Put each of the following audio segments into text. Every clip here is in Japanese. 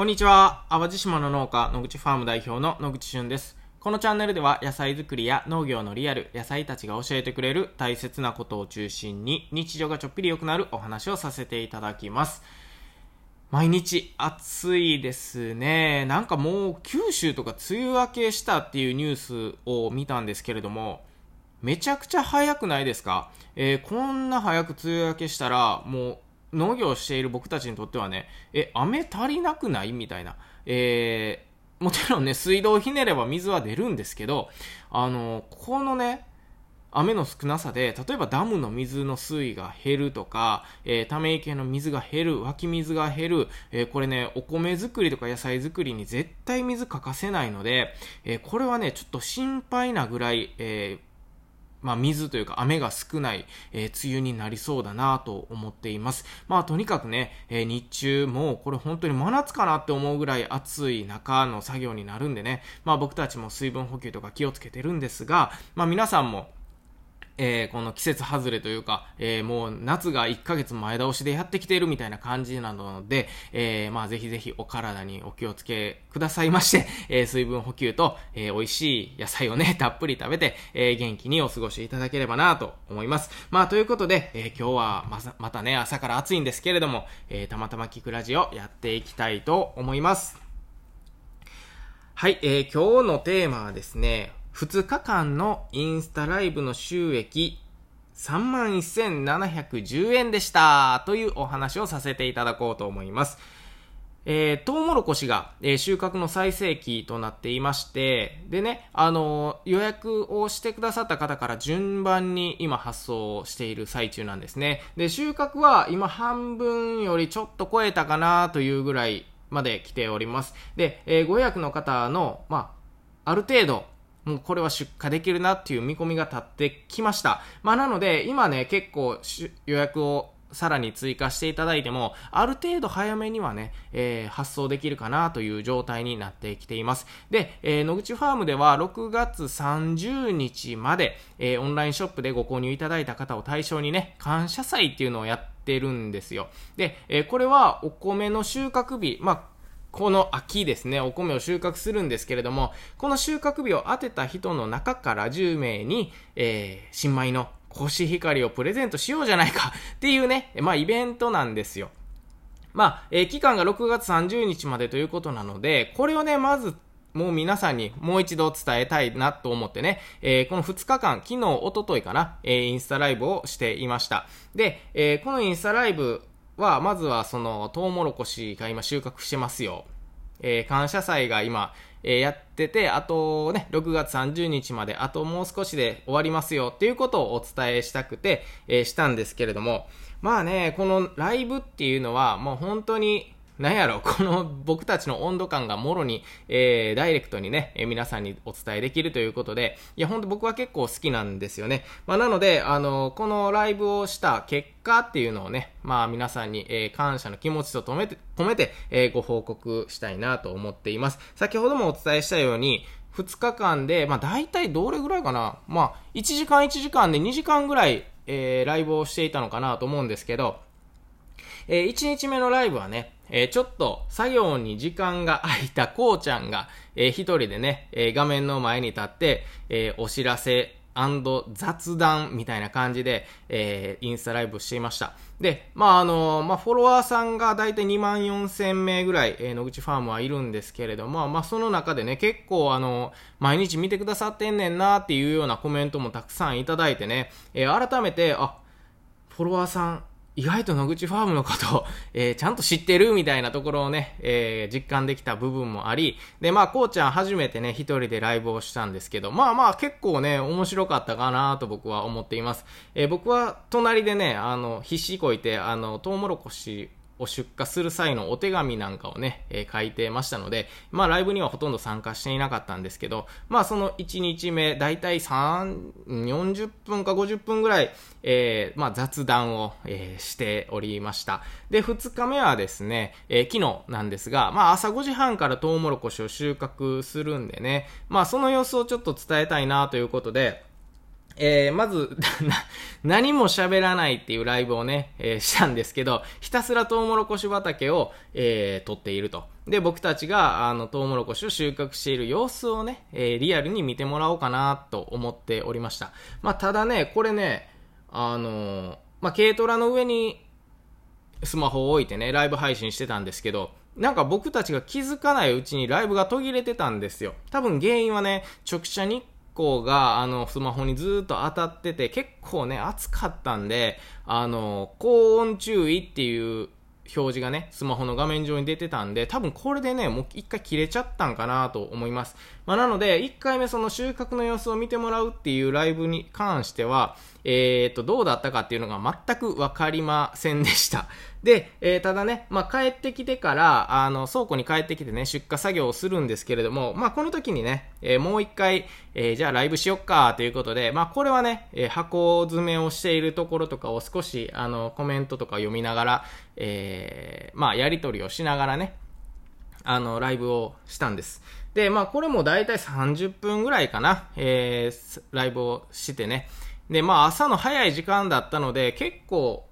こんにちは。淡路島の農家、野口ファーム代表の野口俊です。このチャンネルでは野菜作りや農業のリアル、野菜たちが教えてくれる大切なことを中心に日常がちょっぴり良くなるお話をさせていただきます。毎日暑いですね。なんかもう九州とか梅雨明けしたっていうニュースを見たんですけれども、めちゃくちゃ早くないですか？えー、こんな早く梅雨明けしたら、もう農業している僕たちにとってはね、え、雨足りなくない？みたいな。えー、もちろんね、水道をひねれば水は出るんですけど、あの、このね、雨の少なさで、例えばダムの水の水位が減るとか、えー、ため池の水が減る、湧き水が減る、えー、これね、お米作りとか野菜作りに絶対水欠かせないので、えー、これはね、ちょっと心配なぐらい、えー、まあ、水というか雨が少ない、えー、梅雨になりそうだなと思っています。まあ、とにかくね、えー、日中もうこれ本当に真夏かなって思うぐらい暑い中の作業になるんでね、まあ僕たちも水分補給とか気をつけてるんですが、まあ皆さんもえー、この季節外れというか、えー、もう夏が1ヶ月前倒しでやってきているみたいな感じなので、えー、まあぜひぜひお体にお気をつけくださいまして、え水分補給と、え美味しい野菜をね、たっぷり食べて、え元気にお過ごしいただければなと思います。まあということで、え今日はままたね、朝から暑いんですけれども、えたまたま聞くラジオやっていきたいと思います。はい、え今日のテーマはですね、2日間のインスタライブの収益31,710円でしたというお話をさせていただこうと思います。えー、トウモロコシが、えー、収穫の最盛期となっていまして、でね、あのー、予約をしてくださった方から順番に今発送している最中なんですね。で、収穫は今半分よりちょっと超えたかなというぐらいまで来ております。で、えご予約の方の、まあ、ある程度、もうこれは出荷できるなっていう見込みが立ってきました。まあなので、今ね、結構予約をさらに追加していただいても、ある程度早めにはね、えー、発送できるかなという状態になってきています。で、えー、野口ファームでは6月30日まで、えー、オンラインショップでご購入いただいた方を対象にね、感謝祭っていうのをやってるんですよ。で、えー、これはお米の収穫日、まあ、この秋ですね、お米を収穫するんですけれども、この収穫日を当てた人の中から10名に、えー、新米のコシヒカリをプレゼントしようじゃないか っていうね、まあイベントなんですよ。まあ、えー、期間が6月30日までということなので、これをね、まずもう皆さんにもう一度伝えたいなと思ってね、えー、この2日間、昨日、おとといかな、えー、インスタライブをしていました。で、えー、このインスタライブは、まずはその、トウモロコシが今収穫してますよ。えー、感謝祭が今、えー、やってて、あとね、6月30日まで、あともう少しで終わりますよっていうことをお伝えしたくて、えー、したんですけれども、まあね、このライブっていうのは、もう本当に、なんやろ、この僕たちの温度感がもろに、えー、ダイレクトにね、えー、皆さんにお伝えできるということで、いや、ほんと僕は結構好きなんですよね。まあ、なので、あの、このライブをした結果っていうのをね、まあ、皆さんに、えー、感謝の気持ちと込めて、込めて、えー、ご報告したいなと思っています。先ほどもお伝えしたように、2日間で、まあ、大体どれぐらいかな、まあ、1時間1時間で2時間ぐらい、えー、ライブをしていたのかなと思うんですけど、えー、1日目のライブはね、えー、ちょっと作業に時間が空いたこうちゃんが、えー、一人でね、えー、画面の前に立って、えー、お知らせ雑談みたいな感じで、えー、インスタライブしていました。で、まあ、あの、まあ、フォロワーさんがだいたい2万4千名ぐらい、えー、野口ファームはいるんですけれども、まあ、その中でね、結構あの、毎日見てくださってんねんなっていうようなコメントもたくさんいただいてね、えー、改めて、あ、フォロワーさん意外と野口ファームのことを、えー、ちゃんと知ってるみたいなところをね、えー、実感できた部分もあり、で、まあ、こうちゃん初めてね、一人でライブをしたんですけど、まあまあ、結構ね、面白かったかなと僕は思っています。えー、僕は隣でね、あの、必死こいて、あの、トウモロコシを出荷する際のお手紙なんかをね、えー、書いてましたので、まあライブにはほとんど参加していなかったんですけど、まあその1日目、だいたい3、40分か50分ぐらい、えー、まあ雑談を、えー、しておりました。で、2日目はですね、え、昨日なんですが、まあ朝5時半からトウモロコシを収穫するんでね、まあその様子をちょっと伝えたいなということで、えー、まず、何も喋らないっていうライブをね、えー、したんですけど、ひたすらトウモロコシ畑を、えー、撮っていると。で、僕たちが、あの、トウモロコシを収穫している様子をね、えー、リアルに見てもらおうかなと思っておりました。まあ、ただね、これね、あのまあ、軽トラの上にスマホを置いてね、ライブ配信してたんですけど、なんか僕たちが気づかないうちにライブが途切れてたんですよ。多分原因はね、直射日光があのスマホにずっと当たってて結構ね暑かったんであの高温注意っていう表示がね、スマホの画面上に出てたんで、多分これでね、もう一回切れちゃったんかなと思います。まあ、なので、一回目その収穫の様子を見てもらうっていうライブに関しては、えー、と、どうだったかっていうのが全くわかりませんでした。で、えー、ただね、まあ、帰ってきてから、あの、倉庫に帰ってきてね、出荷作業をするんですけれども、まあ、この時にね、えー、もう一回、えー、じゃあライブしよっか、ということで、まあ、これはね、え箱詰めをしているところとかを少し、あの、コメントとか読みながら、えまあ、やり取りをしながらね、あの、ライブをしたんです。で、まあ、これもだいたい30分ぐらいかな、えライブをしてね、で、まあ、朝の早い時間だったので、結構、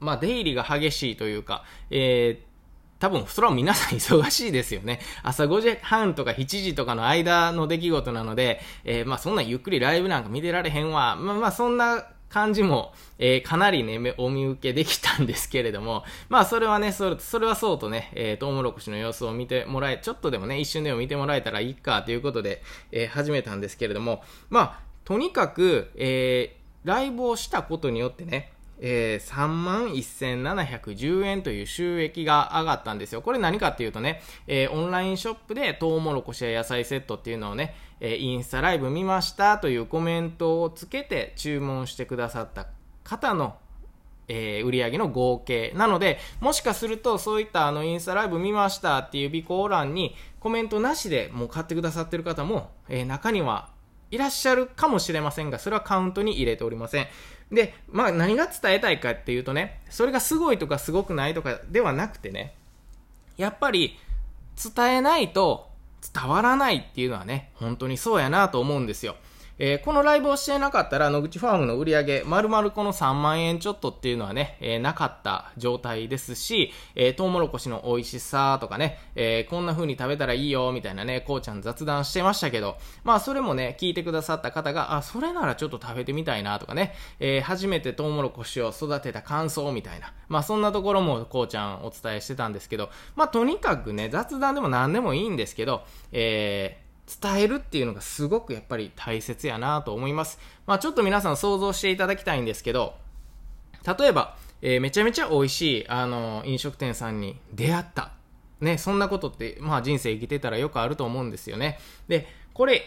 まあ、出入りが激しいというか、えー、多分、それは皆さん忙しいですよね。朝5時半とか7時とかの間の出来事なので、えー、まあ、そんなゆっくりライブなんか見てられへんわ。まあ、まあ、そんな感じも、えー、かなりね、お見受けできたんですけれども、まあ、それはね、それそれはそうとね、えー、トウモロコシの様子を見てもらえ、ちょっとでもね、一瞬でも見てもらえたらいいかということで、えー、始めたんですけれども、まあ、とにかく、えー、ライブをしたことによってね、えー、3万1710円という収益が上がったんですよ。これ何かっていうとね、えー、オンラインショップでトウモロコシや野菜セットっていうのをね、えー、インスタライブ見ましたというコメントをつけて注文してくださった方のえー、売上の合計。なので、もしかすると、そういったあの、インスタライブ見ましたっていう備考欄に、コメントなしでもう買ってくださってる方も、えー、中にはいらっしゃるかもしれませんが、それはカウントに入れておりません。で、まあ何が伝えたいかっていうとね、それがすごいとかすごくないとかではなくてね、やっぱり伝えないと伝わらないっていうのはね、本当にそうやなと思うんですよ。えー、このライブをしてなかったら、野口ファームの売り上げ、丸々この3万円ちょっとっていうのはね、えー、なかった状態ですし、えー、トウモロコシの美味しさとかね、えこんな風に食べたらいいよ、みたいなね、こうちゃん雑談してましたけど、まあそれもね、聞いてくださった方が、あ、それならちょっと食べてみたいなとかね、え初めてトウモロコシを育てた感想みたいな、まあそんなところもこうちゃんお伝えしてたんですけど、まあとにかくね、雑談でも何でもいいんですけど、えー、伝えるっていうのがすごくやっぱり大切やなと思います。まあちょっと皆さん想像していただきたいんですけど、例えば、えー、めちゃめちゃ美味しい、あの、飲食店さんに出会った。ね、そんなことって、まあ人生生きてたらよくあると思うんですよね。で、これ、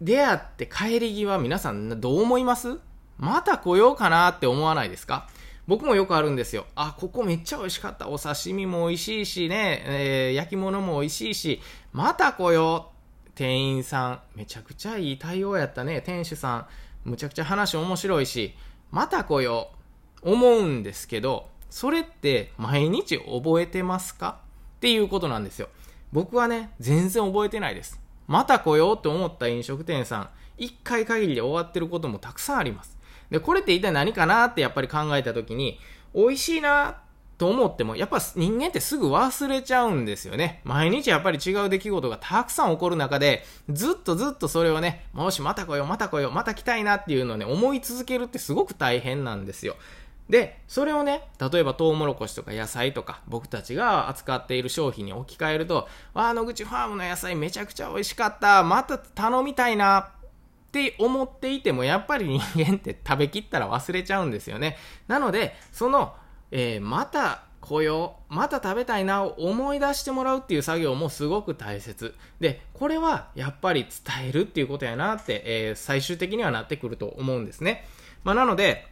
出会って帰り際皆さんどう思います？また来ようかなって思わないですか？僕もよくあるんですよ。あ、ここめっちゃ美味しかった。お刺身も美味しいしね、えー、焼き物も美味しいし、また来よう。店員さん、めちゃくちゃいい対応やったね。店主さん、むちゃくちゃ話面白いし、また来よう。思うんですけど、それって毎日覚えてますか？っていうことなんですよ。僕はね、全然覚えてないです。また来ようって思った飲食店さん、一回限りで終わってることもたくさんあります。で、これって一体何かなってやっぱり考えた時に、美味しいなと思っても、やっぱ人間ってすぐ忘れちゃうんですよね。毎日やっぱり違う出来事がたくさん起こる中で、ずっとずっとそれをね、もしまた来よう、また来よう、また来たいなっていうのをね、思い続けるってすごく大変なんですよ。で、それをね、例えばトウモロコシとか野菜とか、僕たちが扱っている商品に置き換えると、わあ、野口ファームの野菜めちゃくちゃ美味しかった、また頼みたいな、って思っていても、やっぱり人間って食べきったら忘れちゃうんですよね。なので、その、えー、また来よう、また食べたいなを思い出してもらうっていう作業もすごく大切。で、これはやっぱり伝えるっていうことやなって、えー、最終的にはなってくると思うんですね。まあ、なので、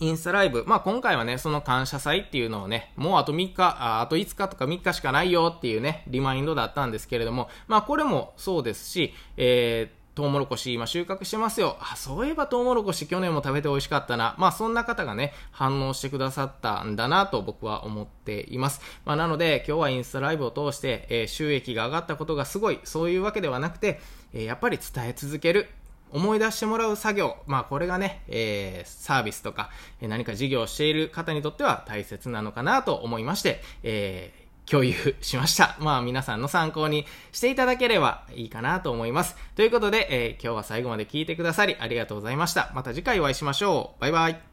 インスタライブ。まあ、今回はね、その感謝祭っていうのをね、もうあと3日、ああと5日とか3日しかないよっていうね、リマインドだったんですけれども、まあ、これもそうですし、えートウモロコシ今収穫してますよ。あ、そういえばトウモロコシ去年も食べて美味しかったな。まあそんな方がね、反応してくださったんだなと僕は思っています。まあなので今日はインスタライブを通して、えー、収益が上がったことがすごい、そういうわけではなくて、えー、やっぱり伝え続ける。思い出してもらう作業、まあこれがね、えー、サービスとか、え何か事業をしている方にとっては大切なのかなと思いまして、えー共有しました。まあ皆さんの参考にしていただければいいかなと思います。ということで、えー、今日は最後まで聞いてくださりありがとうございました。また次回お会いしましょう。バイバイ。